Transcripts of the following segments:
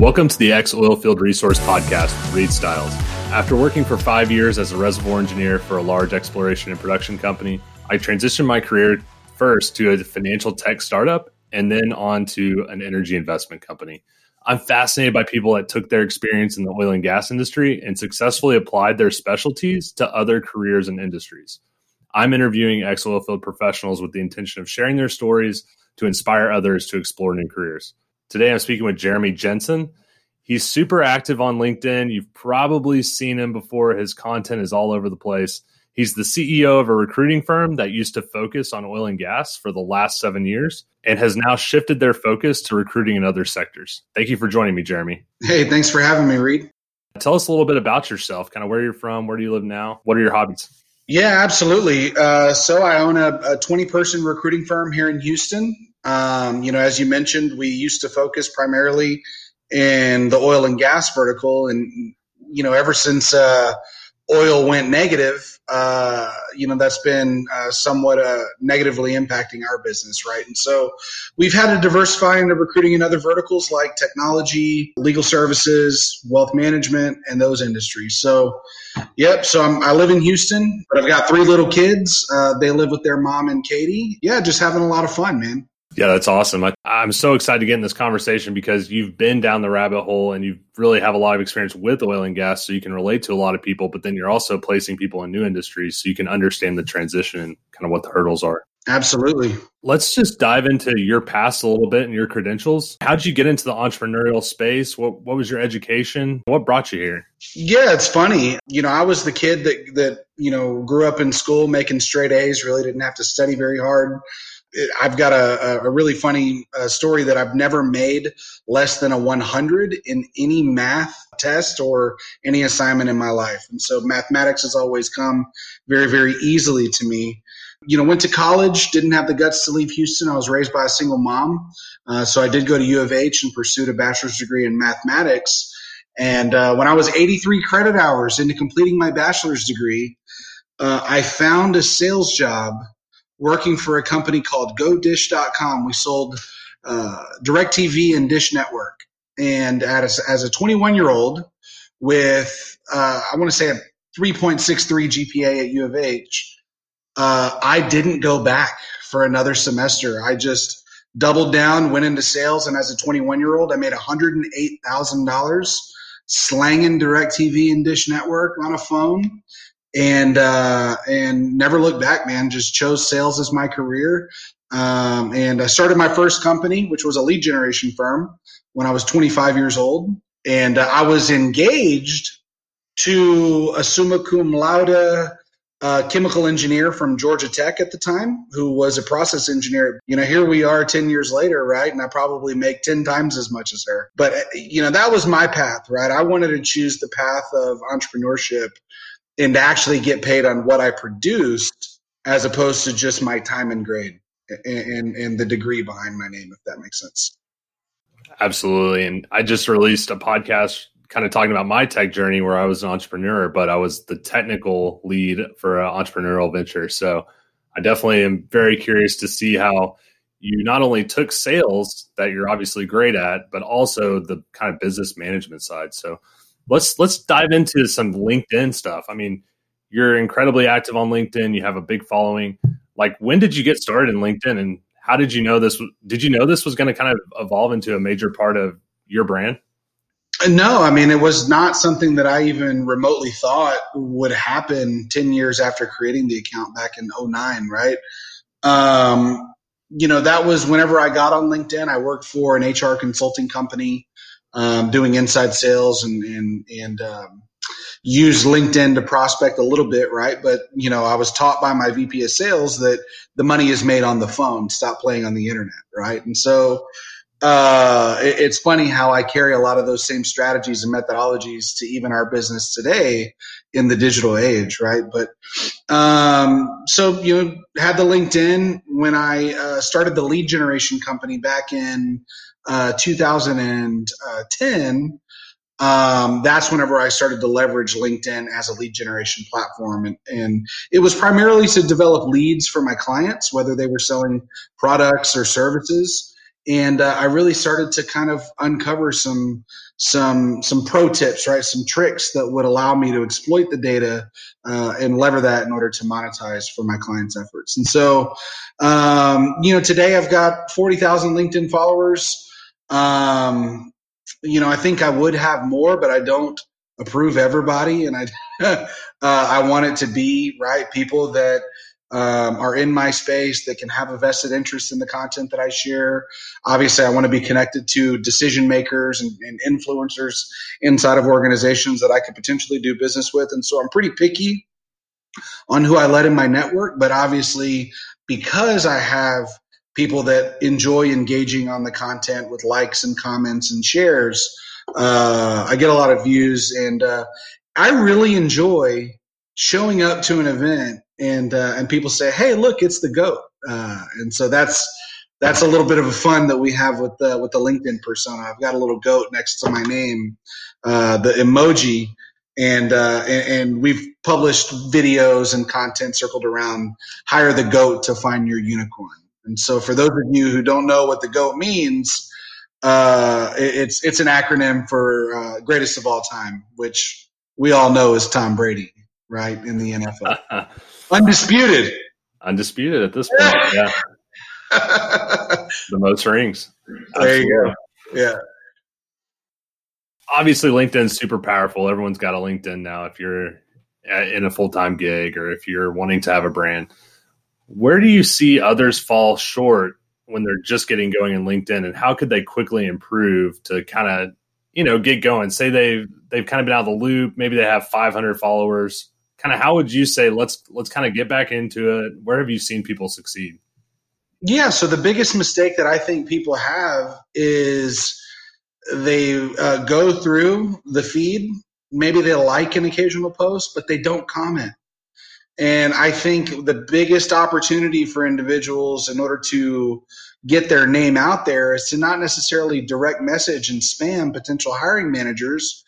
Welcome to the X Oilfield Resource Podcast with Reed Stiles. After working for five years as a reservoir engineer for a large exploration and production company, I transitioned my career first to a financial tech startup and then on to an energy investment company. I'm fascinated by people that took their experience in the oil and gas industry and successfully applied their specialties to other careers and industries. I'm interviewing ex oilfield professionals with the intention of sharing their stories to inspire others to explore new careers. Today I'm speaking with Jeremy Jensen. He's super active on LinkedIn. You've probably seen him before. His content is all over the place. He's the CEO of a recruiting firm that used to focus on oil and gas for the last seven years and has now shifted their focus to recruiting in other sectors. Thank you for joining me, Jeremy. Hey, thanks for having me, Reed. Tell us a little bit about yourself, kind of where you're from, where do you live now, what are your hobbies? Yeah, absolutely. Uh, so I own a, a 20 person recruiting firm here in Houston. Um, you know, as you mentioned, we used to focus primarily in the oil and gas vertical, and you know, ever since uh, oil went negative, uh, you know, that's been uh, somewhat uh, negatively impacting our business, right? And so we've had to diversify into recruiting in other verticals like technology, legal services, wealth management, and those industries. So, yep. So I'm, i live in Houston, but I've got three little kids. Uh, they live with their mom and Katy. Yeah, just having a lot of fun, man. Yeah, that's awesome. I, am so excited to get in this conversation because you've been down the rabbit hole and you really have a lot of experience with oil and gas, so you can relate to a lot of people. But then you're also placing people in new industries, so you can understand the transition and kind of what the hurdles are. Absolutely. Let's just dive into your past a little bit and your credentials. How'd you get into the entrepreneurial space? What What was your education? What brought you here? Yeah, it's funny. You know, I was the kid that that you know grew up in school making straight A's. Really didn't have to study very hard I've got a, a really funny uh, story that I've never made less than a 100 in any math test or any assignment in my life. And so mathematics has always come very, very easily to me. You know, went to college, didn't have the guts to leave Houston. I was raised by a single mom. Uh, so I did go to U of H and pursued a bachelor's degree in mathematics. And uh, when I was 83 credit hours into completing my bachelor's degree, uh, I found a sales job working for a company called GoDish.com. We sold uh, DirecTV and Dish Network. And as, as a 21 year old with, uh, I want to say a 3.63 GPA at U of H, uh, I didn't go back for another semester. I just doubled down, went into sales, and as a 21 year old, I made $108,000 slanging DirecTV and Dish Network on a phone and uh, and never looked back, man. Just chose sales as my career. Um, and I started my first company, which was a lead generation firm, when I was 25 years old. And uh, I was engaged to a summa cum laude uh, chemical engineer from Georgia Tech at the time, who was a process engineer. You know, here we are 10 years later, right? And I probably make 10 times as much as her. But, uh, you know, that was my path, right? I wanted to choose the path of entrepreneurship and actually get paid on what I produced as opposed to just my time and grade and, and, and the degree behind my name, if that makes sense. Absolutely. And I just released a podcast kind of talking about my tech journey where I was an entrepreneur, but I was the technical lead for an entrepreneurial venture. So I definitely am very curious to see how you not only took sales that you're obviously great at, but also the kind of business management side. So let's let's dive into some LinkedIn stuff. I mean, you're incredibly active on LinkedIn. You have a big following. Like, when did you get started in LinkedIn, and how did you know this? Did you know this was going to kind of evolve into a major part of your brand? No, I mean, it was not something that I even remotely thought would happen 10 years after creating the account back in 09, right? Um, you know, that was whenever I got on LinkedIn. I worked for an HR consulting company um, doing inside sales and and and um, use LinkedIn to prospect a little bit, right? But you know, I was taught by my VP of sales that the money is made on the phone. Stop playing on the internet, right? And so uh, it, it's funny how I carry a lot of those same strategies and methodologies to even our business today in the digital age, right? But um, so you know, had the LinkedIn when I uh, started the lead generation company back in uh, 2010, um, that's whenever I started to leverage LinkedIn as a lead generation platform. And, and, it was primarily to develop leads for my clients, whether they were selling products or services. and uh, I really started to kind of uncover some some some pro tips, right? Some tricks that would allow me to exploit the data uh, and lever that in order to monetize for my clients' efforts. And so, um, you know, today I've got forty thousand LinkedIn followers. Um, you know, I think I would have more, but I don't approve everybody, and I uh, I want it to be right people that um, are in my space that can have a vested interest in the content that I share. Obviously, I want to be connected to decision makers and, and, influencers inside of organizations that I could potentially do business with. And so I'm pretty picky on who I let in my network. But obviously, because I have people that enjoy engaging on the content with likes and comments and shares, uh, I get a lot of views. And uh, I really enjoy showing up to an event and uh, and people say, "Hey, look, it's the goat," uh, and so that's that's a little bit of a fun that we have with the with the LinkedIn persona. I've got a little goat next to my name, uh, the emoji, and, uh, and, and we've published videos and content circled around hire the goat to find your unicorn. And so, for those of you who don't know what the goat means, uh, it's it's an acronym for uh, greatest of all time, which we all know is Tom Brady right in the NFL. Undisputed. Undisputed at this point. Yeah. the most rings. There you go. Yeah. Obviously, LinkedIn's super powerful. Everyone's got a LinkedIn now. If you're in a full time gig or if you're wanting to have a brand, where do you see others fall short when they're just getting going in LinkedIn, and how could they quickly improve to kind of you know get going? Say they've they've kind of been out of the loop. Maybe they have 500 followers kind of how would you say let's let's kind of get back into it where have you seen people succeed yeah so the biggest mistake that i think people have is they uh, go through the feed maybe they like an occasional post but they don't comment and i think the biggest opportunity for individuals in order to get their name out there is to not necessarily direct message and spam potential hiring managers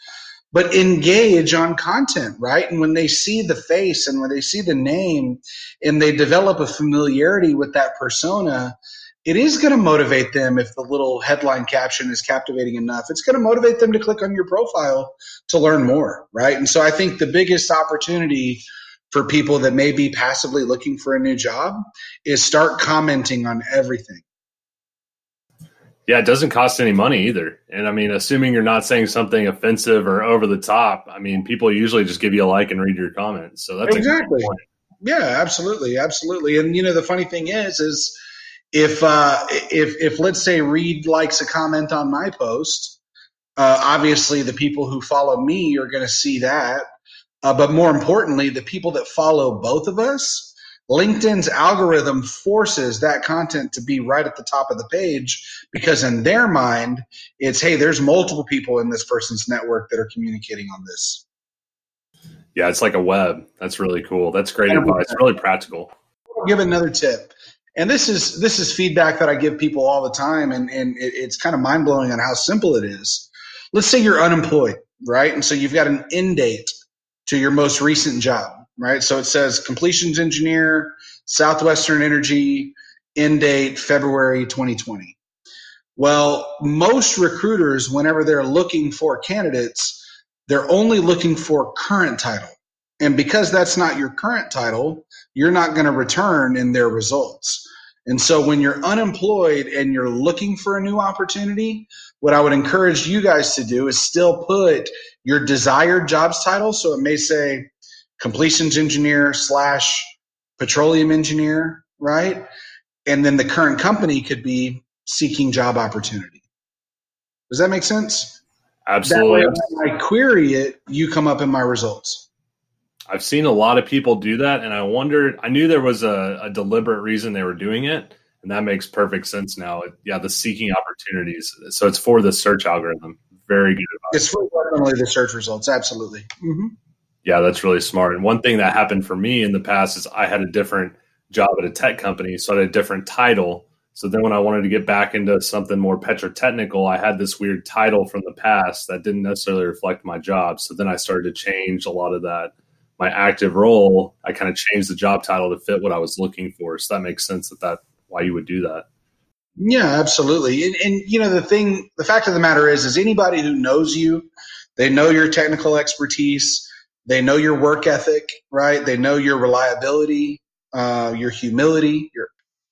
but engage on content, right? And when they see the face and when they see the name and they develop a familiarity with that persona, it is going to motivate them if the little headline caption is captivating enough. It's going to motivate them to click on your profile to learn more, right? And so I think the biggest opportunity for people that may be passively looking for a new job is start commenting on everything yeah, it doesn't cost any money either. And I mean, assuming you're not saying something offensive or over the top, I mean, people usually just give you a like and read your comments. So that's exactly. Yeah, absolutely, absolutely. And you know, the funny thing is, is if uh, if if let's say Reed likes a comment on my post, uh, obviously the people who follow me are going to see that. Uh, but more importantly, the people that follow both of us LinkedIn's algorithm forces that content to be right at the top of the page because in their mind, it's, hey, there's multiple people in this person's network that are communicating on this. Yeah, it's like a web. That's really cool. That's great advice. Really practical. I'll give another tip. And this is this is feedback that I give people all the time, and, and it, it's kind of mind blowing on how simple it is. Let's say you're unemployed, right? And so you've got an end date to your most recent job right? So it says completions engineer, Southwestern Energy, end date February 2020. Well, most recruiters, whenever they're looking for candidates, they're only looking for current title. And because that's not your current title, you're not going to return in their results. And so when you're unemployed and you're looking for a new opportunity, what I would encourage you guys to do is still put your desired jobs title. So it may say completions engineer slash petroleum engineer, right? And then the current company could be seeking job opportunity. Does that make sense? Absolutely. I query it, you come up in my results. I've seen a lot of people do that, and I wondered. I knew there was a, a deliberate reason they were doing it, and that makes perfect sense now. Yeah, the seeking opportunities. So it's for the search algorithm. Very good. Advice. It's for definitely the search results. Absolutely. Mm-hmm. Yeah, that's really smart. And one thing that happened for me in the past is I had a different job at a tech company, so I had a different title. So then when I wanted to get back into something more petrotechnical, I had this weird title from the past that didn't necessarily reflect my job. So then I started to change a lot of that. My active role, I kind of changed the job title to fit what I was looking for. So that makes sense that that why you would do that. Yeah, absolutely. And, and, you know, the thing, the fact of the matter is, is anybody who knows you, they know your technical expertise, they know your work ethic, right? They know your reliability, uh, your humility. Your,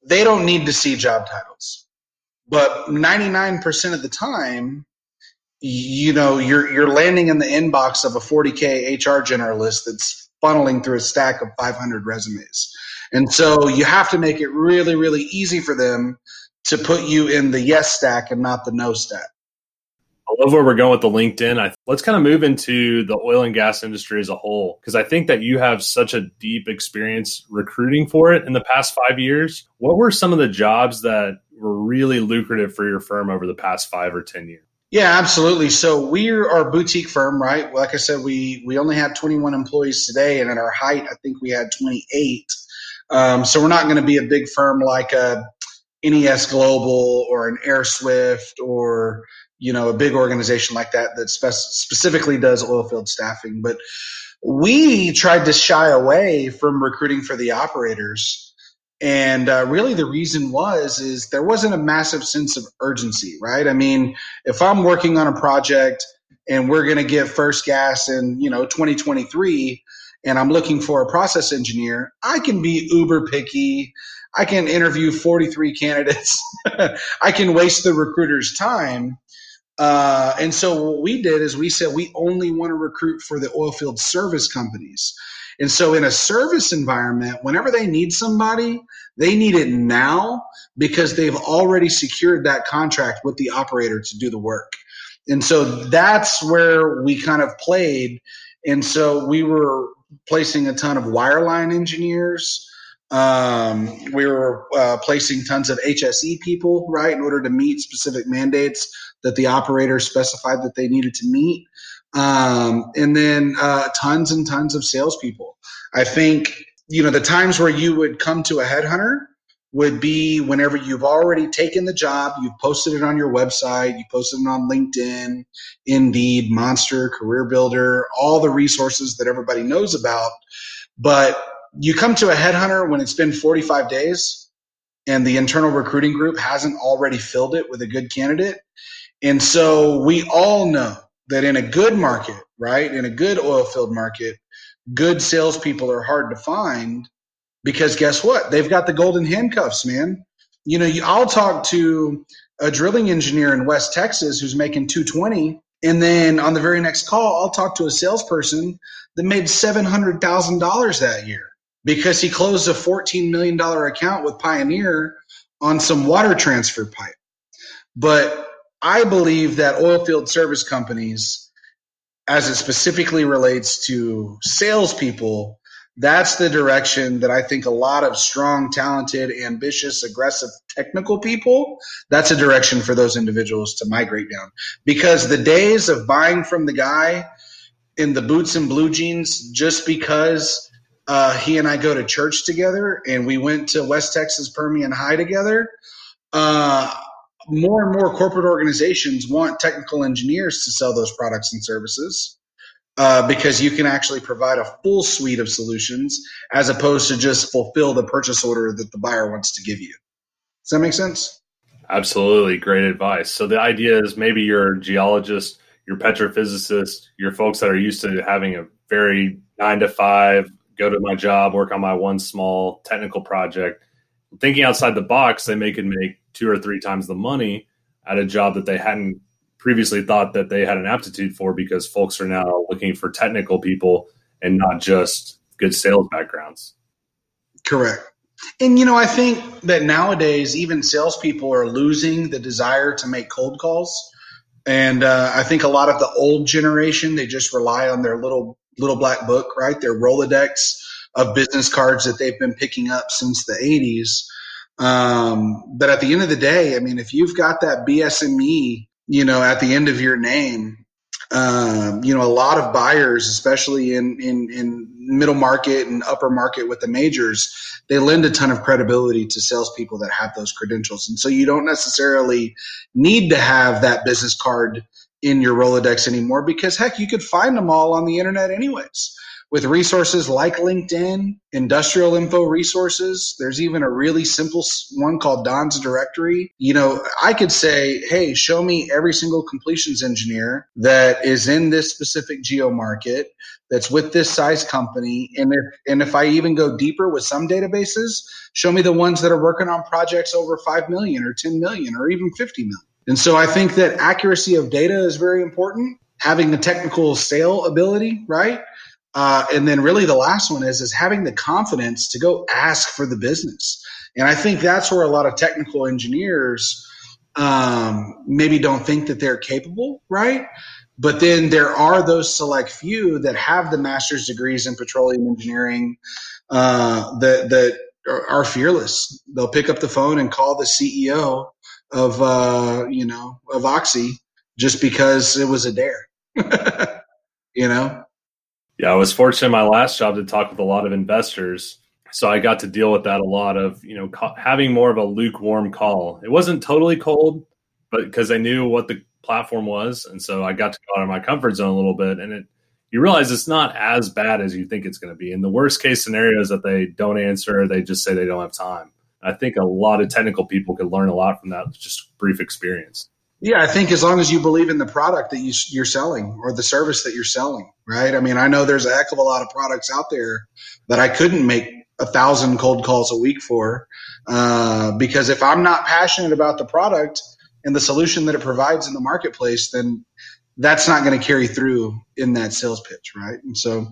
they don't need to see job titles, but 99% of the time, you know, you're you're landing in the inbox of a 40k HR generalist that's funneling through a stack of 500 resumes, and so you have to make it really, really easy for them to put you in the yes stack and not the no stack. I love where we're going with the LinkedIn. I, let's kind of move into the oil and gas industry as a whole, because I think that you have such a deep experience recruiting for it in the past five years. What were some of the jobs that were really lucrative for your firm over the past five or 10 years? Yeah, absolutely. So we are a boutique firm, right? Like I said, we we only have 21 employees today, and at our height, I think we had 28. Um, so we're not going to be a big firm like a NES Global or an AirSwift or you know a big organization like that that spe- specifically does oil field staffing. But we tried to shy away from recruiting for the operators and uh, really the reason was is there wasn't a massive sense of urgency right i mean if i'm working on a project and we're going to get first gas in you know 2023 and i'm looking for a process engineer i can be uber picky i can interview 43 candidates i can waste the recruiter's time uh, and so what we did is we said we only want to recruit for the oilfield service companies and so, in a service environment, whenever they need somebody, they need it now because they've already secured that contract with the operator to do the work. And so that's where we kind of played. And so we were placing a ton of wireline engineers. Um, we were uh, placing tons of HSE people, right, in order to meet specific mandates that the operator specified that they needed to meet um, and then uh, tons and tons of salespeople. I think you know the times where you would come to a headhunter would be whenever you've already taken the job, you've posted it on your website, you posted it on LinkedIn, Indeed, Monster, Career Builder, all the resources that everybody knows about. But you come to a headhunter when it's been 45 days and the internal recruiting group hasn't already filled it with a good candidate. And so we all know that in a good market, right, in a good oil field market, good salespeople are hard to find because guess what? They've got the golden handcuffs, man. You know, I'll talk to a drilling engineer in West Texas who's making 220, and then on the very next call, I'll talk to a salesperson that made $700,000 that year because he closed a $14 million account with Pioneer on some water transfer pipe. But I believe that oilfield service companies, as it specifically relates to salespeople, that's the direction that I think a lot of strong, talented, ambitious, aggressive, technical people, that's a direction for those individuals to migrate down. Because the days of buying from the guy in the boots and blue jeans just because uh, he and I go to church together and we went to West Texas Permian High together, uh, more and more corporate organizations want technical engineers to sell those products and services uh, because you can actually provide a full suite of solutions as opposed to just fulfill the purchase order that the buyer wants to give you. Does that make sense? Absolutely. Great advice. So the idea is maybe you're geologist, you're petrophysicist, you're folks that are used to having a very nine to five, go to my job, work on my one small technical project. Thinking outside the box, they may can make two or three times the money at a job that they hadn't previously thought that they had an aptitude for because folks are now looking for technical people and not just good sales backgrounds. Correct. And you know, I think that nowadays even salespeople are losing the desire to make cold calls. And uh, I think a lot of the old generation they just rely on their little little black book, right? Their Rolodex of business cards that they've been picking up since the '80s. Um, but at the end of the day, I mean, if you've got that BSME, you know, at the end of your name, um, you know, a lot of buyers, especially in, in, in middle market and upper market with the majors, they lend a ton of credibility to salespeople that have those credentials. And so you don't necessarily need to have that business card in your Rolodex anymore because heck, you could find them all on the internet anyways. With resources like LinkedIn, industrial info resources. There's even a really simple one called Don's Directory. You know, I could say, hey, show me every single completions engineer that is in this specific geo market that's with this size company. And if, and if I even go deeper with some databases, show me the ones that are working on projects over 5 million or 10 million or even 50 million. And so I think that accuracy of data is very important. Having the technical sale ability, right? Uh, and then really the last one is is having the confidence to go ask for the business. And I think that's where a lot of technical engineers um, maybe don't think that they're capable, right? But then there are those select few that have the master's degrees in petroleum engineering uh, that that are fearless. They'll pick up the phone and call the CEO of uh, you know of Oxy just because it was a dare. you know. Yeah, I was fortunate in my last job to talk with a lot of investors, so I got to deal with that a lot of you know having more of a lukewarm call. It wasn't totally cold, but because I knew what the platform was, and so I got to go out of my comfort zone a little bit, and it you realize it's not as bad as you think it's going to be. In the worst case scenario is that they don't answer, they just say they don't have time. I think a lot of technical people could learn a lot from that just brief experience. Yeah, I think as long as you believe in the product that you, you're selling or the service that you're selling, right? I mean, I know there's a heck of a lot of products out there that I couldn't make a thousand cold calls a week for uh, because if I'm not passionate about the product and the solution that it provides in the marketplace, then that's not going to carry through in that sales pitch, right? And so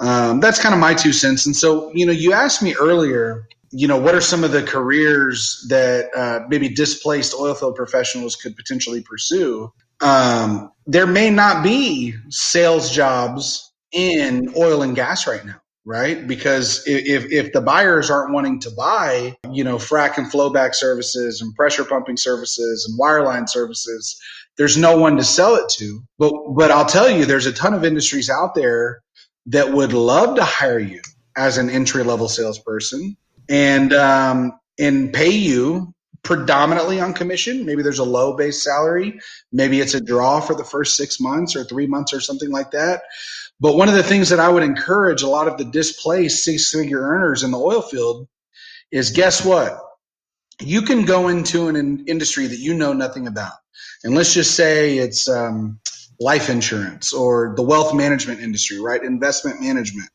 um, that's kind of my two cents. And so, you know, you asked me earlier you know, what are some of the careers that uh, maybe displaced oilfield professionals could potentially pursue? Um, there may not be sales jobs in oil and gas right now, right? Because if, if the buyers aren't wanting to buy, you know, frac and flowback services and pressure pumping services and wireline services, there's no one to sell it to. But, but I'll tell you, there's a ton of industries out there that would love to hire you as an entry level salesperson and um, and pay you predominantly on commission. Maybe there's a low base salary. Maybe it's a draw for the first six months or three months or something like that. But one of the things that I would encourage a lot of the displaced six figure earners in the oil field is guess what? You can go into an industry that you know nothing about. And let's just say it's um, life insurance or the wealth management industry, right? Investment management.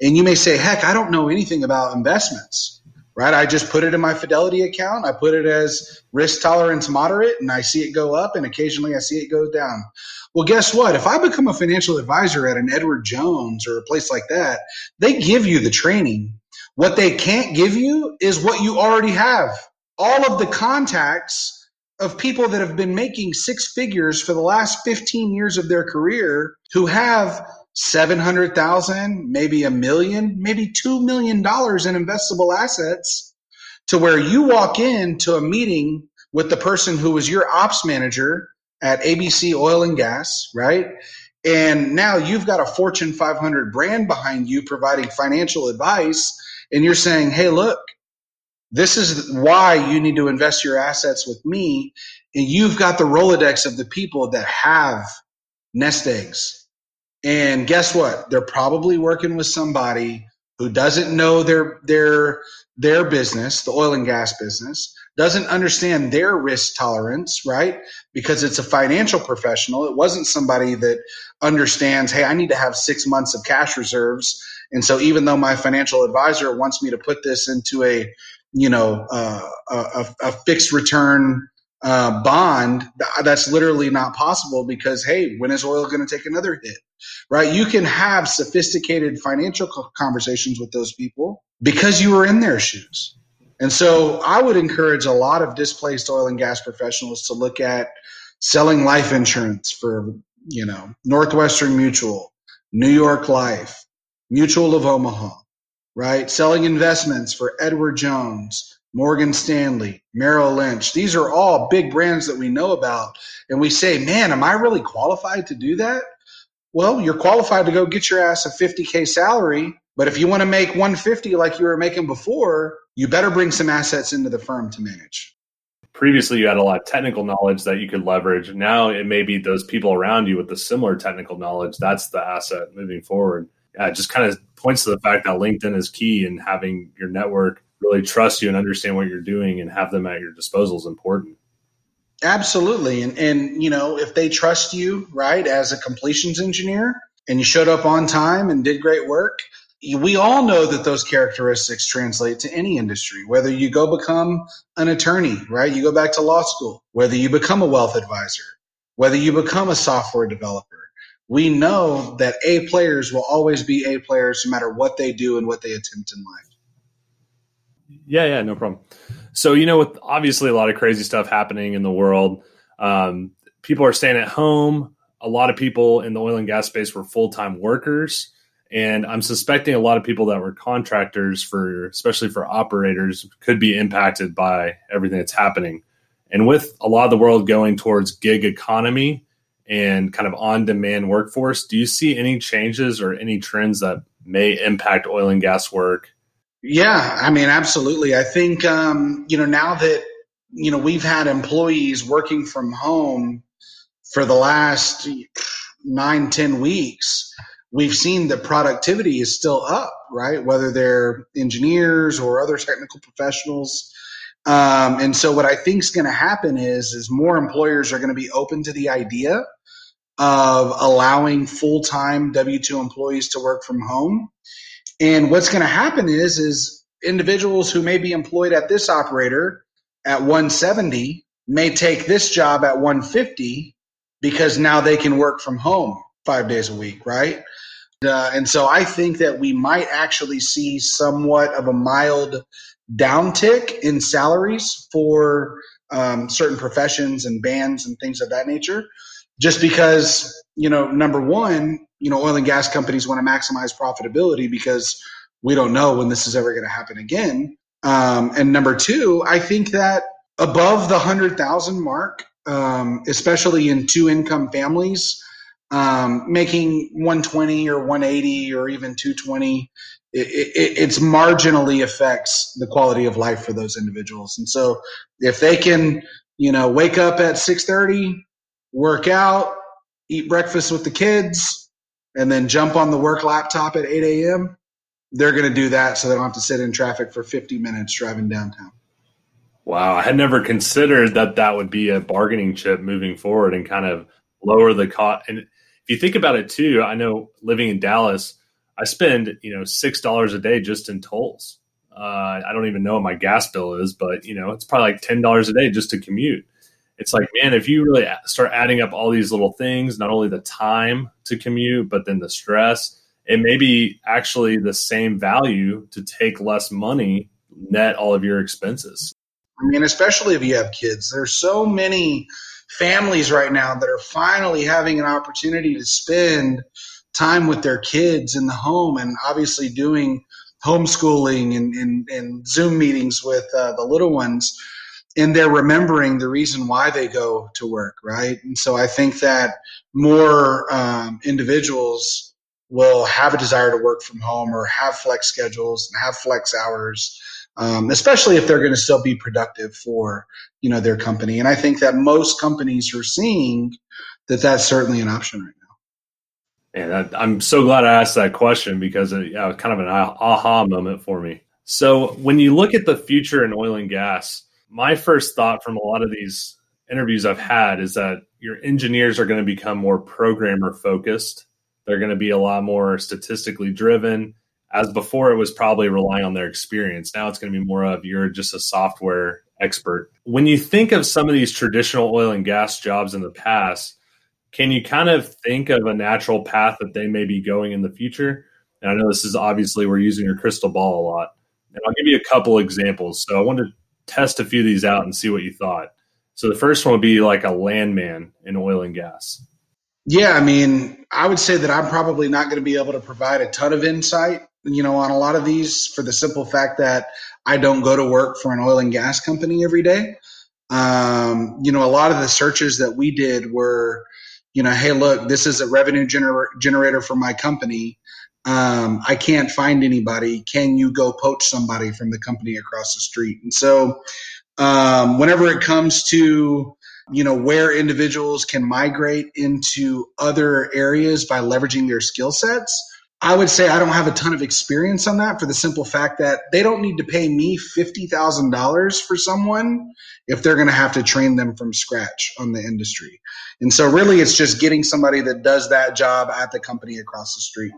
And you may say, heck, I don't know anything about investments, right? I just put it in my Fidelity account. I put it as risk tolerance moderate and I see it go up and occasionally I see it go down. Well, guess what? If I become a financial advisor at an Edward Jones or a place like that, they give you the training. What they can't give you is what you already have. All of the contacts of people that have been making six figures for the last 15 years of their career who have 700,000, maybe a million, maybe 2 million dollars in investable assets to where you walk into a meeting with the person who was your ops manager at ABC Oil and Gas, right? And now you've got a Fortune 500 brand behind you providing financial advice and you're saying, "Hey, look, this is why you need to invest your assets with me. And you've got the Rolodex of the people that have nest eggs. And guess what? They're probably working with somebody who doesn't know their their their business, the oil and gas business, doesn't understand their risk tolerance, right? Because it's a financial professional. It wasn't somebody that understands, hey, I need to have six months of cash reserves. And so even though my financial advisor wants me to put this into a you know uh, a, a, fixed return uh, bond that's literally not possible because hey when is oil going to take another hit right you can have sophisticated financial conversations with those people because you were in their shoes and so i would encourage a lot of displaced oil and gas professionals to look at selling life insurance for you know northwestern mutual new york life mutual of omaha right? Selling investments for Edward Jones, Morgan Stanley, Merrill Lynch. These are all big brands that we know about. And we say, man, am I really qualified to do that? Well, you're qualified to go get your ass a 50K salary. But if you want to make 150 like you were making before, you better bring some assets into the firm to manage. Previously, you had a lot of technical knowledge that you could leverage. Now it may be those people around you with the similar technical knowledge. That's the asset moving forward yeah, it just kind of points to the fact that LinkedIn is key in having your network really trust you and understand what you're doing and have them at your disposal is important. Absolutely. And and you know, if they trust you, right, as a completions engineer and you showed up on time and did great work, we all know that those characteristics translate to any industry, whether you go become an attorney, right? You go back to law school, whether you become a wealth advisor, whether you become a software developer. We know that A players will always be A players no matter what they do and what they attempt in life. Yeah, yeah, no problem. So, you know, with obviously a lot of crazy stuff happening in the world, um, people are staying at home. A lot of people in the oil and gas space were full time workers. And I'm suspecting a lot of people that were contractors for, especially for operators, could be impacted by everything that's happening. And with a lot of the world going towards gig economy and kind of on demand workforce, do you see any changes or any trends that may impact oil and gas work yeah, I mean, absolutely. I think um, you know now that you know we've had employees working from home for the last nine, ten weeks, we've seen that productivity is still up, right? Whether they're engineers or other technical professionals. Um, and so what I think is going to happen is is more employers are going to be open to the idea of allowing full time W two employees to work from home. And what's going to happen is, is individuals who may be employed at this operator at 170 may take this job at 150 because now they can work from home five days a week, right? Uh, and so I think that we might actually see somewhat of a mild downtick in salaries for um, certain professions and bands and things of that nature, just because you know, number one, you know, oil and gas companies want to maximize profitability because we don't know when this is ever going to happen again. Um, and number two, I think that above the hundred thousand mark, um, especially in two income families, um, making 120 or 180 or even 220, it, it, it's marginally affects the quality of life for those individuals. And so, if they can, you know, wake up at 6:30, work out, eat breakfast with the kids, and then jump on the work laptop at 8 a.m., they're going to do that so they don't have to sit in traffic for 50 minutes driving downtown. Wow, I had never considered that that would be a bargaining chip moving forward and kind of lower the cost. And if you think about it too, I know living in Dallas, I spend you know six dollars a day just in tolls. Uh, I don't even know what my gas bill is, but you know it's probably like ten dollars a day just to commute it's like, man, if you really start adding up all these little things, not only the time to commute, but then the stress, it may be actually the same value to take less money, net all of your expenses. I mean, especially if you have kids, there's so many families right now that are finally having an opportunity to spend time with their kids in the home and obviously doing homeschooling and, and, and Zoom meetings with uh, the little ones and they're remembering the reason why they go to work, right? And so I think that more um, individuals will have a desire to work from home or have flex schedules and have flex hours, um, especially if they're going to still be productive for you know their company. And I think that most companies are seeing that that's certainly an option right now. And I'm so glad I asked that question because it yeah, was kind of an aha moment for me. So when you look at the future in oil and gas, my first thought from a lot of these interviews I've had is that your engineers are going to become more programmer focused. They're going to be a lot more statistically driven. As before, it was probably relying on their experience. Now it's going to be more of you're just a software expert. When you think of some of these traditional oil and gas jobs in the past, can you kind of think of a natural path that they may be going in the future? And I know this is obviously we're using your crystal ball a lot. And I'll give you a couple examples. So I wanted test a few of these out and see what you thought. So the first one would be like a landman in oil and gas. Yeah, I mean, I would say that I'm probably not going to be able to provide a ton of insight, you know, on a lot of these for the simple fact that I don't go to work for an oil and gas company every day. Um, you know, a lot of the searches that we did were, you know, hey, look, this is a revenue gener- generator for my company. Um, I can't find anybody. Can you go poach somebody from the company across the street? And so, um, whenever it comes to you know where individuals can migrate into other areas by leveraging their skill sets, I would say I don't have a ton of experience on that for the simple fact that they don't need to pay me $50,000 for someone if they're going to have to train them from scratch on the industry. And so really it's just getting somebody that does that job at the company across the street.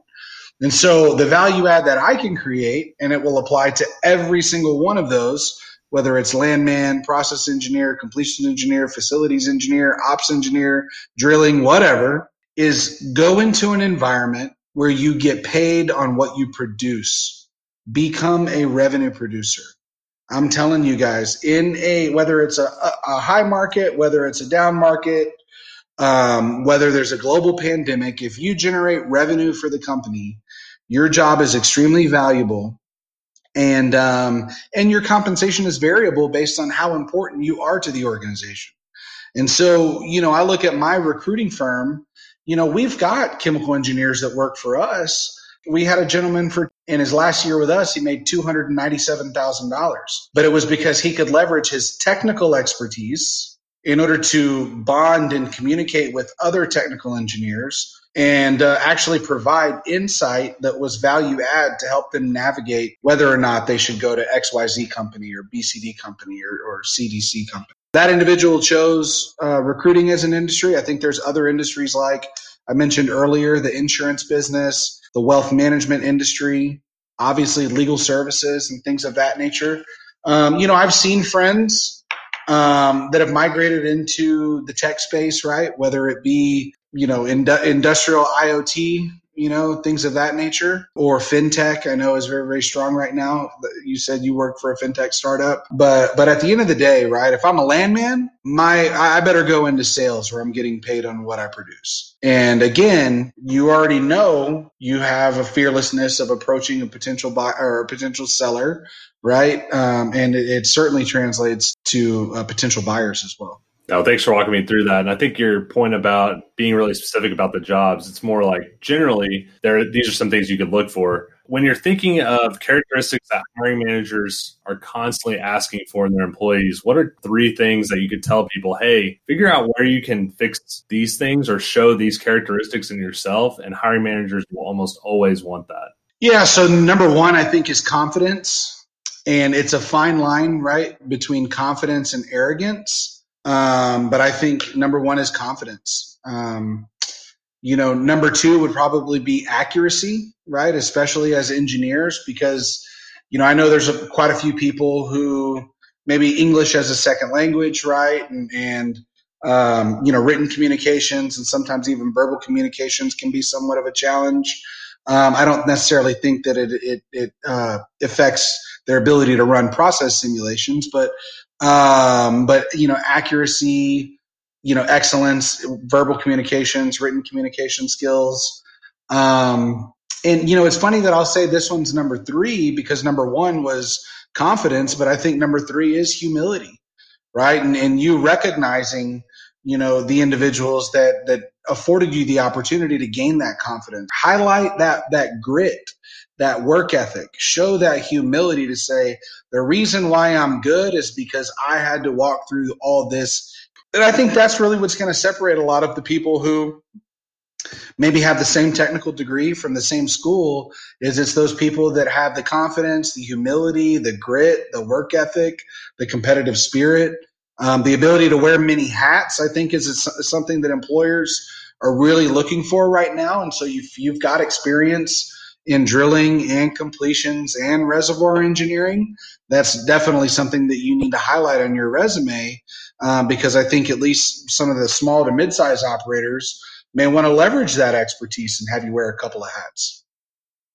And so the value add that I can create, and it will apply to every single one of those, whether it's landman, process engineer, completion engineer, facilities engineer, ops engineer, drilling, whatever, is go into an environment where you get paid on what you produce. Become a revenue producer. I'm telling you guys, in a whether it's a, a high market, whether it's a down market, um, whether there's a global pandemic, if you generate revenue for the company, your job is extremely valuable, and um, and your compensation is variable based on how important you are to the organization. And so, you know, I look at my recruiting firm you know, we've got chemical engineers that work for us. We had a gentleman for in his last year with us, he made $297,000. But it was because he could leverage his technical expertise in order to bond and communicate with other technical engineers and uh, actually provide insight that was value add to help them navigate whether or not they should go to XYZ company or BCD company or, or CDC company that individual chose uh, recruiting as an industry. I think there's other industries like I mentioned earlier, the insurance business, the wealth management industry, obviously legal services and things of that nature. Um, you know, I've seen friends um, that have migrated into the tech space, right? Whether it be you know in, industrial IoT you know, things of that nature, or fintech. I know is very, very strong right now. You said you work for a fintech startup, but but at the end of the day, right? If I'm a landman, my I better go into sales where I'm getting paid on what I produce. And again, you already know you have a fearlessness of approaching a potential buyer or a potential seller, right? Um, and it, it certainly translates to uh, potential buyers as well. No, thanks for walking me through that. And I think your point about being really specific about the jobs, it's more like generally there these are some things you could look for. When you're thinking of characteristics that hiring managers are constantly asking for in their employees, what are three things that you could tell people, hey, figure out where you can fix these things or show these characteristics in yourself? And hiring managers will almost always want that. Yeah. So, number one, I think, is confidence. And it's a fine line, right, between confidence and arrogance um, but I think number one is confidence. Um, you know, number two would probably be accuracy, right? Especially as engineers, because, you know, I know there's a, quite a few people who maybe English as a second language, right? And, and um, you know, written communications and sometimes even verbal communications can be somewhat of a challenge. Um, I don't necessarily think that it, it, it uh, affects their ability to run process simulations, but um, but you know, accuracy, you know, excellence, verbal communications, written communication skills. Um, and you know, it's funny that I'll say this one's number three because number one was confidence, but I think number three is humility, right? And and you recognizing, you know, the individuals that that afforded you the opportunity to gain that confidence. Highlight that that grit that work ethic, show that humility to say, the reason why I'm good is because I had to walk through all this. And I think that's really what's going to separate a lot of the people who maybe have the same technical degree from the same school is it's those people that have the confidence the humility the grit the work ethic the competitive spirit. Um, the ability to wear many hats i think is something that employers are really looking for right now. And so you've, you've got experience in drilling and completions and reservoir engineering, that's definitely something that you need to highlight on your resume um, because I think at least some of the small to mid-sized operators may want to leverage that expertise and have you wear a couple of hats.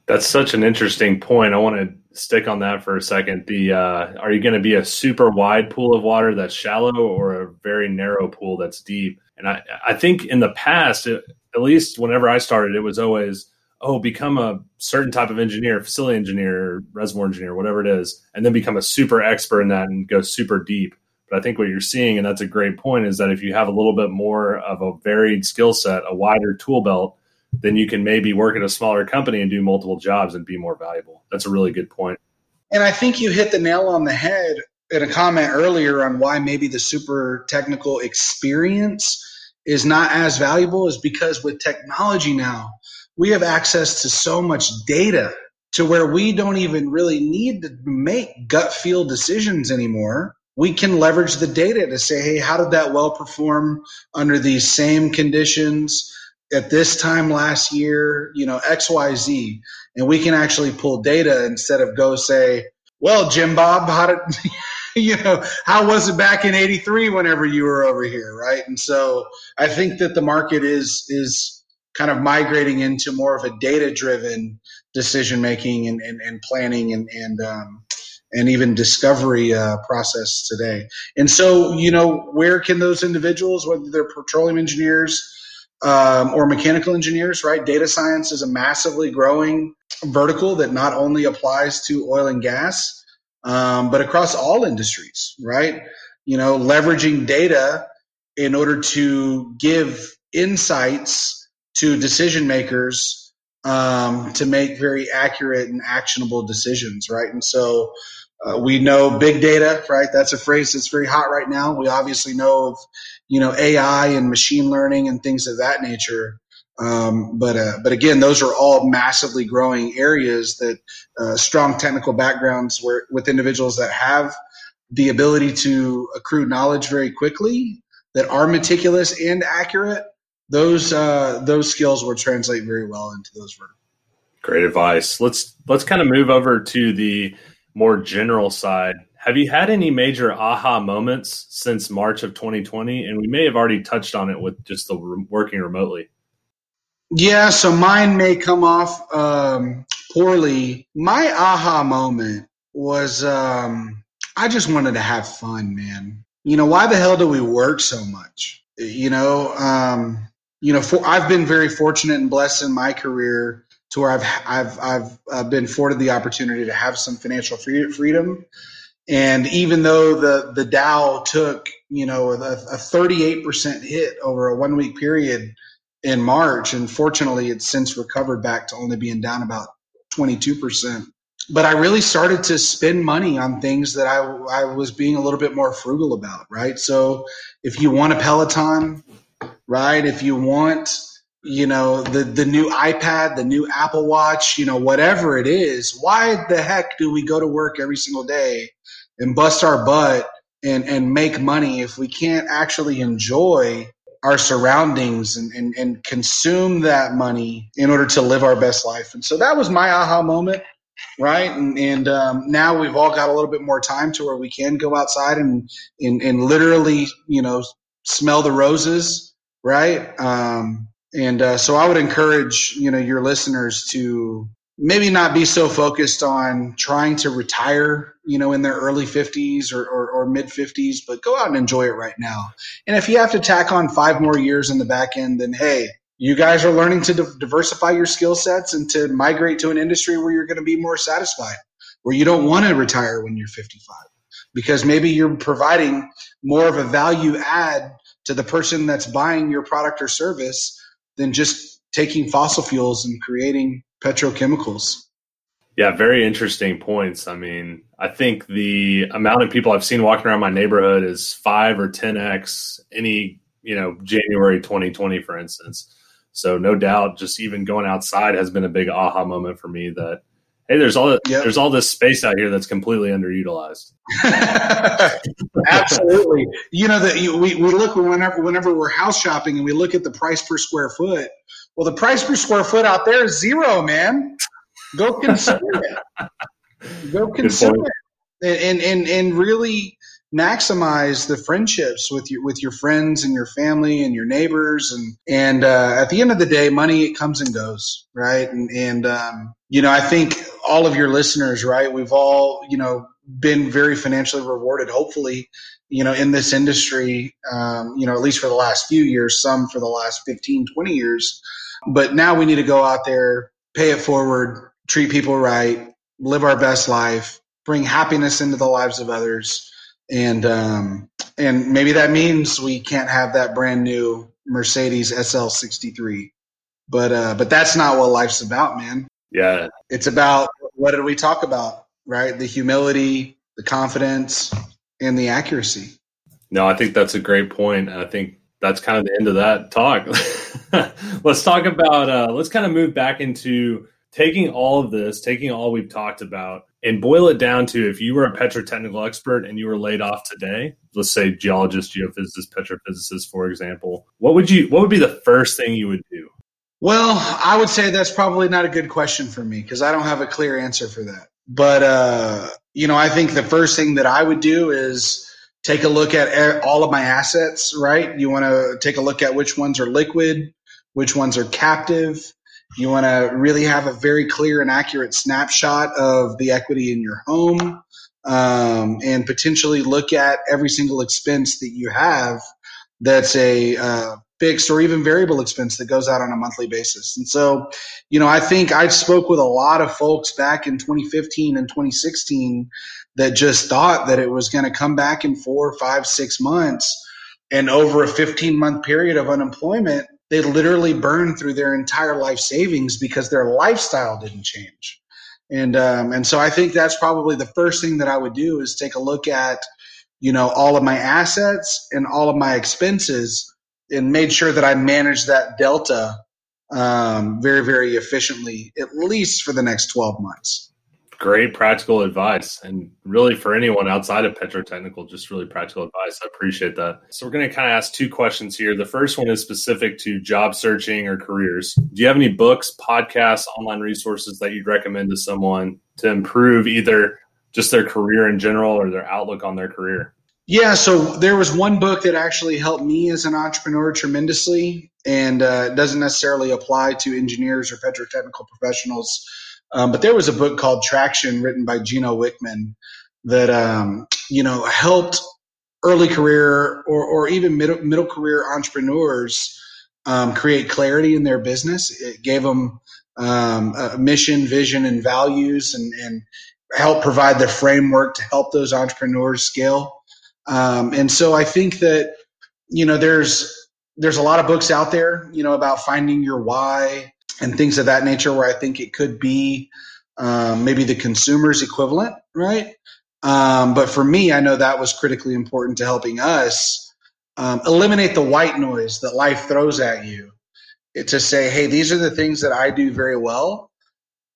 That's such an interesting point. I want to stick on that for a second. The uh, are you going to be a super wide pool of water that's shallow or a very narrow pool that's deep? And I, I think in the past, at least whenever I started, it was always oh, become a certain type of engineer, facility engineer, reservoir engineer, whatever it is, and then become a super expert in that and go super deep. But I think what you're seeing, and that's a great point, is that if you have a little bit more of a varied skill set, a wider tool belt, then you can maybe work at a smaller company and do multiple jobs and be more valuable. That's a really good point. And I think you hit the nail on the head in a comment earlier on why maybe the super technical experience is not as valuable is because with technology now, we have access to so much data to where we don't even really need to make gut feel decisions anymore. We can leverage the data to say, hey, how did that well perform under these same conditions at this time last year? You know, XYZ. And we can actually pull data instead of go say, well, Jim Bob, how did you know how was it back in 83 whenever you were over here right and so i think that the market is is kind of migrating into more of a data driven decision making and, and, and, planning and and um, and even discovery uh, process today and so you know where can those individuals whether they're petroleum engineers um, or mechanical engineers right data science is a massively growing vertical that not only applies to oil and gas um, but across all industries, right? You know, leveraging data in order to give insights to decision makers um, to make very accurate and actionable decisions, right? And so uh, we know big data, right? That's a phrase that's very hot right now. We obviously know of, you know, AI and machine learning and things of that nature. Um, but uh, but again, those are all massively growing areas that uh, strong technical backgrounds where with individuals that have the ability to accrue knowledge very quickly, that are meticulous and accurate. Those uh, those skills will translate very well into those verticals. Great advice. Let's let's kind of move over to the more general side. Have you had any major aha moments since March of 2020? And we may have already touched on it with just the working remotely. Yeah, so mine may come off um, poorly. My aha moment was um, I just wanted to have fun, man. You know, why the hell do we work so much? You know, um, you know, for, I've been very fortunate and blessed in my career to where I've I've I've uh, been afforded the opportunity to have some financial freedom. And even though the the Dow took you know a, a 38% hit over a one week period in March, and fortunately, it's since recovered back to only being down about 22%. But I really started to spend money on things that I, I was being a little bit more frugal about, right? So if you want a Peloton, right? If you want, you know, the, the new iPad, the new Apple Watch, you know, whatever it is, why the heck do we go to work every single day and bust our butt and, and make money if we can't actually enjoy our surroundings and, and, and consume that money in order to live our best life. And so that was my aha moment, right? And, and um, now we've all got a little bit more time to where we can go outside and, and, and literally, you know, smell the roses, right? Um, and uh, so I would encourage, you know, your listeners to maybe not be so focused on trying to retire, you know, in their early 50s or, or, or, mid 50s, but go out and enjoy it right now. And if you have to tack on five more years in the back end, then hey, you guys are learning to diversify your skill sets and to migrate to an industry where you're going to be more satisfied, where you don't want to retire when you're 55, because maybe you're providing more of a value add to the person that's buying your product or service than just taking fossil fuels and creating petrochemicals. Yeah, very interesting points. I mean, I think the amount of people I've seen walking around my neighborhood is five or 10x any, you know, January 2020, for instance. So no doubt, just even going outside has been a big aha moment for me that, hey, there's all yep. there's all this space out here that's completely underutilized. Absolutely. You know that we, we look whenever whenever we're house shopping and we look at the price per square foot well, the price per square foot out there is zero, man. Go consider it. Go consume it, and and and really maximize the friendships with your with your friends and your family and your neighbors and and uh, at the end of the day money it comes and goes right and and um, you know i think all of your listeners right we've all you know been very financially rewarded hopefully you know in this industry um, you know at least for the last few years some for the last 15 20 years but now we need to go out there, pay it forward, treat people right, live our best life, bring happiness into the lives of others. And um, and maybe that means we can't have that brand new Mercedes SL63. But uh, but that's not what life's about, man. Yeah. It's about what did we talk about, right? The humility, the confidence, and the accuracy. No, I think that's a great point. I think that's kind of the end of that talk. let's talk about, uh, let's kind of move back into taking all of this, taking all we've talked about, and boil it down to if you were a petrotechnical expert and you were laid off today, let's say geologist, geophysicist, petrophysicist, for example, what would you, what would be the first thing you would do? Well, I would say that's probably not a good question for me because I don't have a clear answer for that. But, uh, you know, I think the first thing that I would do is take a look at all of my assets, right? You want to take a look at which ones are liquid, which ones are captive. You want to really have a very clear and accurate snapshot of the equity in your home um, and potentially look at every single expense that you have that's a uh, fixed or even variable expense that goes out on a monthly basis. And so, you know, I think I spoke with a lot of folks back in 2015 and 2016 that just thought that it was going to come back in four, five, six months. And over a 15 month period of unemployment, they literally burned through their entire life savings because their lifestyle didn't change. And um, and so I think that's probably the first thing that I would do is take a look at, you know, all of my assets and all of my expenses, and made sure that I managed that delta um, very very efficiently, at least for the next twelve months. Great practical advice and really for anyone outside of petrotechnical just really practical advice. I appreciate that. So we're going to kind of ask two questions here. The first one is specific to job searching or careers. Do you have any books podcasts online resources that you'd recommend to someone to improve either just their career in general or their outlook on their career yeah so there was one book that actually helped me as an entrepreneur tremendously and uh, doesn't necessarily apply to engineers or petrotechnical professionals um, but there was a book called Traction written by Gino Wickman that, um, you know, helped early career or, or even middle, middle career entrepreneurs um, create clarity in their business. It gave them um, a mission, vision, and values and, and help provide the framework to help those entrepreneurs scale. Um, and so I think that, you know, there's, there's a lot of books out there, you know, about finding your why, and things of that nature where I think it could be um, maybe the consumer's equivalent, right? Um, but for me, I know that was critically important to helping us um, eliminate the white noise that life throws at you. To say, hey, these are the things that I do very well.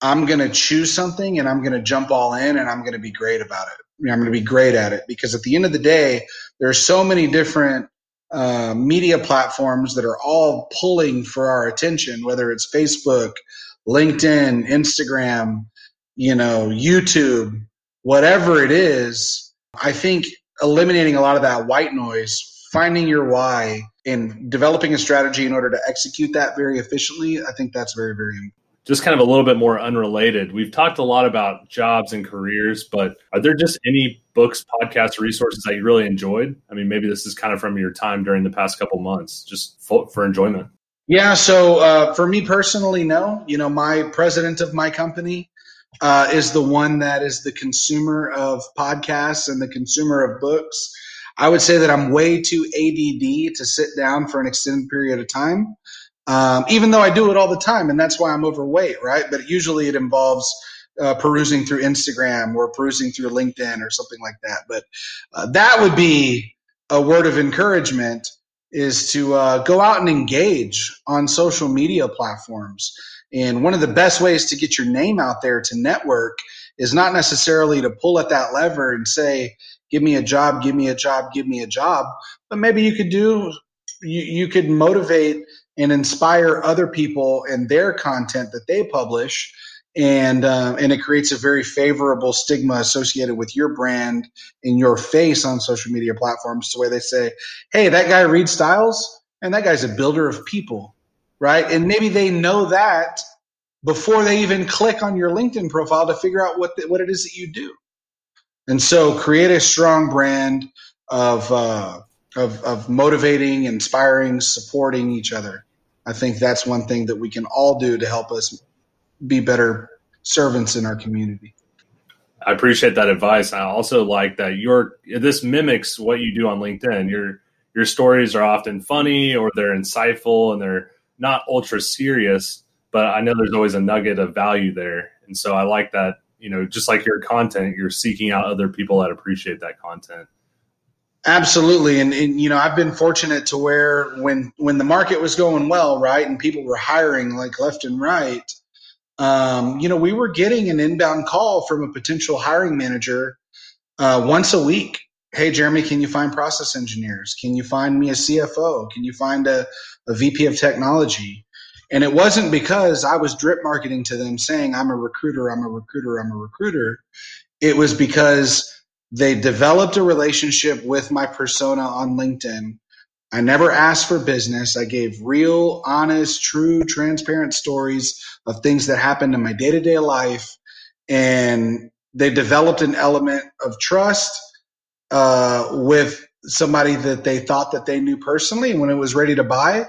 I'm going to choose something and I'm going to jump all in and I'm going to be great about it. I'm going to be great at it because at the end of the day, there are so many different uh, media platforms that are all pulling for our attention, whether it's Facebook, LinkedIn, Instagram, you know, YouTube, whatever it is. I think eliminating a lot of that white noise, finding your why, and developing a strategy in order to execute that very efficiently, I think that's very, very important just kind of a little bit more unrelated. We've talked a lot about jobs and careers, but are there just any books, podcasts, resources that you really enjoyed? I mean, maybe this is kind of from your time during the past couple months, just for, for enjoyment. Yeah. So uh, for me personally, no. You know, my president of my company uh, is the one that is the consumer of podcasts and the consumer of books. I would say that I'm way too ADD to sit down for an extended period of time um, even though I do it all the time, and that's why I'm overweight, right? But usually it involves uh, perusing through Instagram or perusing through LinkedIn or something like that. But uh, that would be a word of encouragement is to uh, go out and engage on social media platforms. And one of the best ways to get your name out there to network is not necessarily to pull at that lever and say, give me a job, give me a job, give me a job. But maybe you could do, you, you could motivate and inspire other people and their content that they publish. And uh, and it creates a very favorable stigma associated with your brand and your face on social media platforms to where they say hey that guy Reed styles and that guy's a builder of people right? And maybe they know that before they even click on your linkedin profile to figure out what the, what it is that you do. And so create a strong brand of uh, of, of motivating inspiring supporting each other I think that's one thing that we can all do to help us be better servants in our community. I appreciate that advice. I also like that your this mimics what you do on LinkedIn. Your your stories are often funny or they're insightful and they're not ultra serious, but I know there's always a nugget of value there. And so I like that, you know, just like your content, you're seeking out other people that appreciate that content. Absolutely, and, and you know I've been fortunate to where when when the market was going well, right, and people were hiring like left and right, um, you know we were getting an inbound call from a potential hiring manager uh, once a week. Hey, Jeremy, can you find process engineers? Can you find me a CFO? Can you find a, a VP of technology? And it wasn't because I was drip marketing to them saying, I'm a recruiter, I'm a recruiter, I'm a recruiter. It was because they developed a relationship with my persona on LinkedIn. I never asked for business. I gave real, honest, true, transparent stories of things that happened in my day to day life. And they developed an element of trust uh, with somebody that they thought that they knew personally. And when it was ready to buy,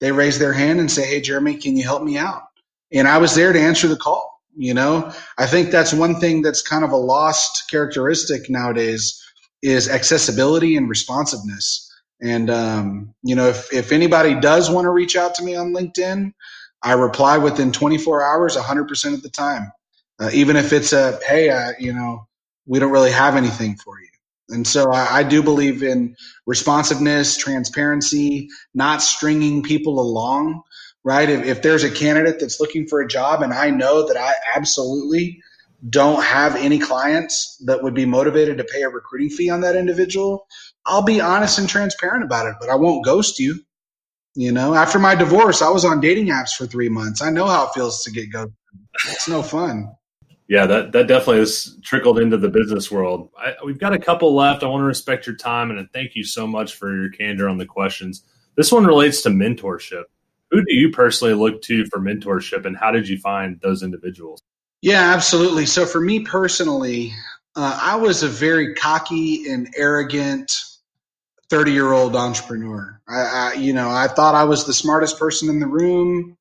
they raised their hand and say, Hey, Jeremy, can you help me out? And I was there to answer the call. You know, I think that's one thing that's kind of a lost characteristic nowadays is accessibility and responsiveness. And, um, you know, if, if anybody does want to reach out to me on LinkedIn, I reply within 24 hours, 100% of the time. Uh, even if it's a, hey, uh, you know, we don't really have anything for you. And so I, I, do believe in responsiveness, transparency, not stringing people along, right? If, if there's a candidate that's looking for a job and I know that I absolutely don't have any clients that would be motivated to pay a recruiting fee on that individual, I'll be honest and transparent about it, but I won't ghost you. You know, after my divorce, I was on dating apps for three months. I know how it feels to get ghosted. It's no fun yeah, that, that definitely has trickled into the business world. I, we've got a couple left. I want to respect your time and thank you so much for your candor on the questions. This one relates to mentorship. Who do you personally look to for mentorship and how did you find those individuals? Yeah, absolutely. So for me personally, uh, I was a very cocky and arrogant 30 year old entrepreneur. I, I, you know, I thought I was the smartest person in the room.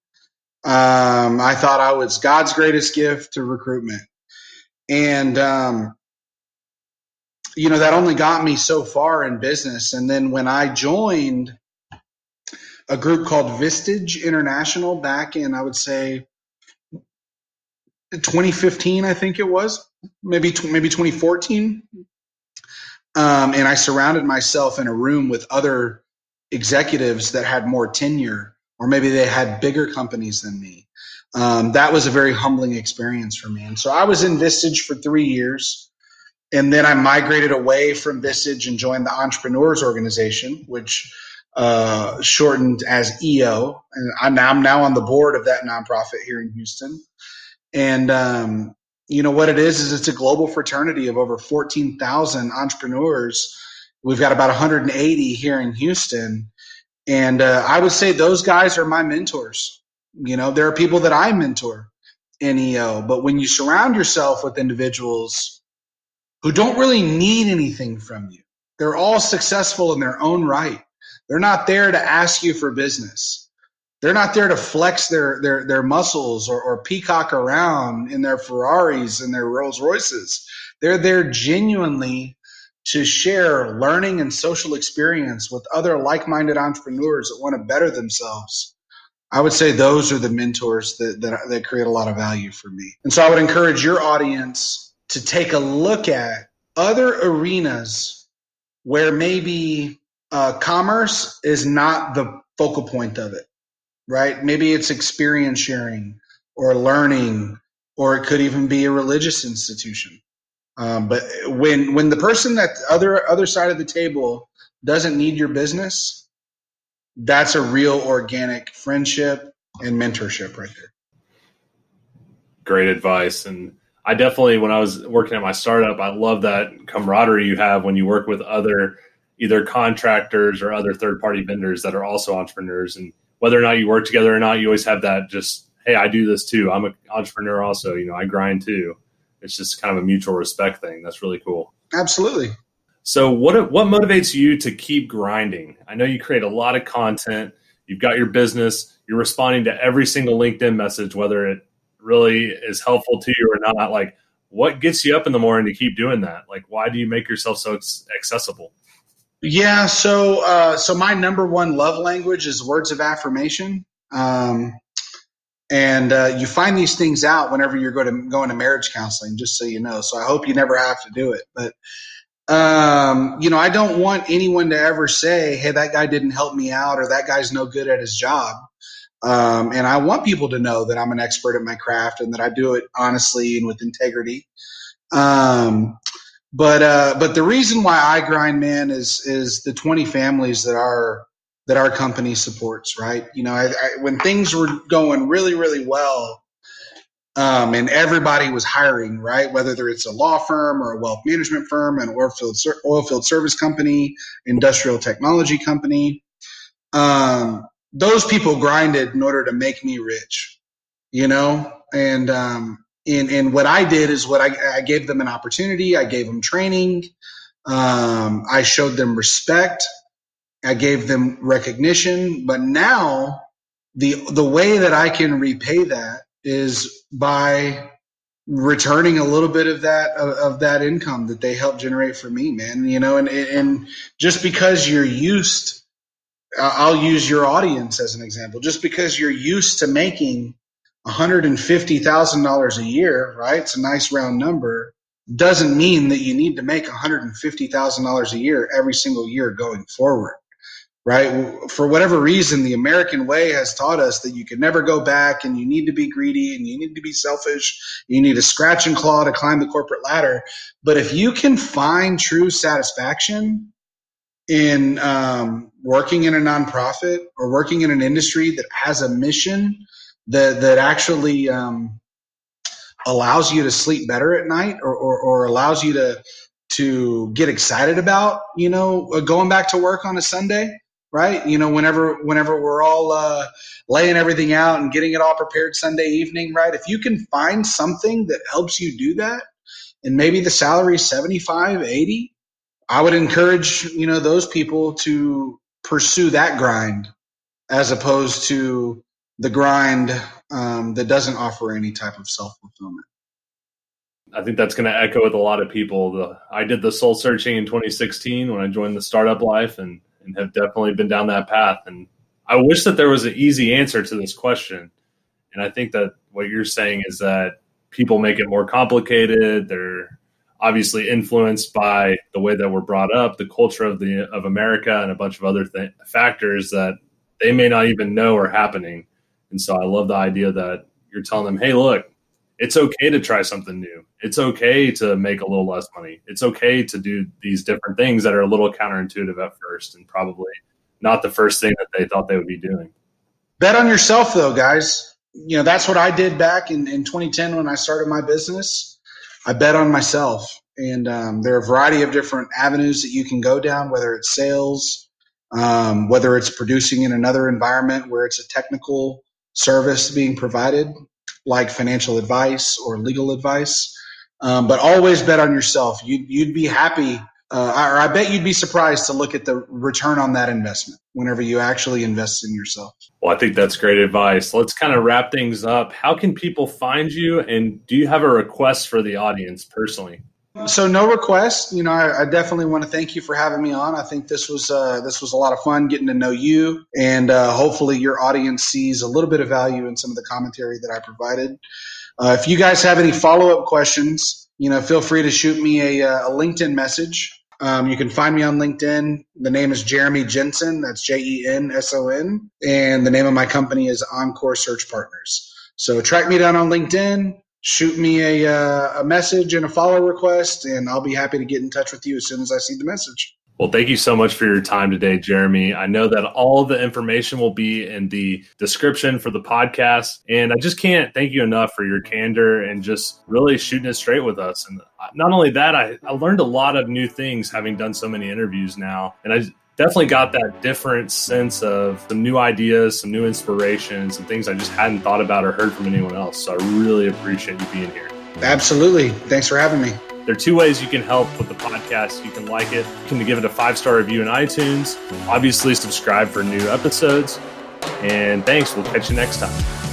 Um, I thought I was God's greatest gift to recruitment. And, um, you know, that only got me so far in business. And then when I joined a group called Vistage International back in, I would say, 2015, I think it was, maybe maybe 2014. Um, and I surrounded myself in a room with other executives that had more tenure or maybe they had bigger companies than me. Um, that was a very humbling experience for me. And so I was in Vistage for three years. And then I migrated away from Vistage and joined the Entrepreneurs Organization, which uh, shortened as EO. And I'm now, I'm now on the board of that nonprofit here in Houston. And, um, you know, what it is, is it's a global fraternity of over 14,000 entrepreneurs. We've got about 180 here in Houston and uh, I would say those guys are my mentors. You know, there are people that I mentor in EO, but when you surround yourself with individuals who don't really need anything from you, they're all successful in their own right. They're not there to ask you for business. They're not there to flex their their their muscles or, or peacock around in their Ferraris and their Rolls Royces. They're there genuinely to share learning and social experience with other like-minded entrepreneurs that want to better themselves i would say those are the mentors that, that, that create a lot of value for me and so i would encourage your audience to take a look at other arenas where maybe uh, commerce is not the focal point of it right maybe it's experience sharing or learning or it could even be a religious institution um, but when when the person that other other side of the table doesn't need your business, that's a real organic friendship and mentorship right there. Great advice. And I definitely, when I was working at my startup, I love that camaraderie you have when you work with other either contractors or other third party vendors that are also entrepreneurs. And whether or not you work together or not, you always have that just, hey, I do this too. I'm an entrepreneur also. You know, I grind too it's just kind of a mutual respect thing. That's really cool. Absolutely. So what what motivates you to keep grinding? I know you create a lot of content. You've got your business. You're responding to every single LinkedIn message, whether it really is helpful to you or not. Like, what gets you up in the morning to keep doing that? Like, why do you make yourself so accessible? Yeah, so uh, so my number one love language is words of affirmation. Um, and uh, you find these things out whenever you're going to go into marriage counseling just so you know so i hope you never have to do it but um, you know, I don't want anyone to ever say, "Hey, that guy didn't help me out," or "That guy's no good at his job." Um, and I want people to know that I'm an expert at my craft and that I do it honestly and with integrity. Um, but uh, but the reason why I grind, man, is is the 20 families that our that our company supports. Right? You know, I, I, when things were going really really well, um, and everybody was hiring, right? Whether it's a law firm or a wealth management firm, an oil field, oil field service company, industrial technology company. Um, those people grinded in order to make me rich, you know. And um, and and what I did is what I, I gave them an opportunity. I gave them training. Um, I showed them respect. I gave them recognition. But now the the way that I can repay that is by returning a little bit of that of, of, that income that they helped generate for me man you know and and just because you're used i'll use your audience as an example just because you're used to making $150,000 a year right it's a nice round number doesn't mean that you need to make $150,000 a year every single year going forward right? For whatever reason, the American way has taught us that you can never go back and you need to be greedy and you need to be selfish. You need to scratch and claw to climb the corporate ladder. But if you can find true satisfaction in um, working in a nonprofit or working in an industry that has a mission that, that actually um, allows you to sleep better at night or, or, or allows you to, to get excited about, you know, going back to work on a Sunday, right? You know, whenever whenever we're all uh, laying everything out and getting it all prepared Sunday evening, right? If you can find something that helps you do that, and maybe the salary is 75, 80, I would encourage, you know, those people to pursue that grind as opposed to the grind um, that doesn't offer any type of self fulfillment. I think that's going to echo with a lot of people. The, I did the soul searching in 2016 when I joined the startup life, and and have definitely been down that path. And I wish that there was an easy answer to this question. And I think that what you're saying is that people make it more complicated. They're obviously influenced by the way that we're brought up, the culture of the of America, and a bunch of other th- factors that they may not even know are happening. And so I love the idea that you're telling them, "Hey, look, it's okay to try something new. It's okay to make a little less money. It's okay to do these different things that are a little counterintuitive at first and probably not the first thing that they thought they would be doing. Bet on yourself, though, guys. You know, that's what I did back in, in 2010 when I started my business. I bet on myself. And um, there are a variety of different avenues that you can go down, whether it's sales, um, whether it's producing in another environment where it's a technical service being provided like financial advice or legal advice. Um, but always bet on yourself. You'd, you'd be happy, uh, or I bet you'd be surprised to look at the return on that investment whenever you actually invest in yourself. Well, I think that's great advice. Let's kind of wrap things up. How can people find you? And do you have a request for the audience personally? So no request. You know, I, I, definitely want to thank you for having me on. I think this was uh, this was a lot of fun getting to know you, and uh, hopefully your audience sees a little bit of value in some of the commentary that I provided. Uh, if you guys have any follow up questions, you know, feel free to shoot me a, uh, a LinkedIn message. Um, you can find me on LinkedIn. The name is Jeremy Jenson. That's J E N S O N, and the name of my company is Encore Search Partners. So track me down on LinkedIn shoot me a, uh, a message and a follow request, and I'll be happy to get in touch with you as soon as I see the message. Well, thank you so much for your time today, Jeremy. I know that all the information will be in the description for the podcast. And I just can't thank you enough for your candor and just really shooting it straight with us. And not only that, I, I learned a lot of new things having done so many interviews now. And I definitely got that different sense of some new ideas, some new inspirations, and things I just hadn't thought about or heard from anyone else. So I really appreciate you being here. Absolutely. Thanks for having me. There are two ways you can help with the podcast. You can like it, you can give it a five star review in iTunes, obviously, subscribe for new episodes. And thanks. We'll catch you next time.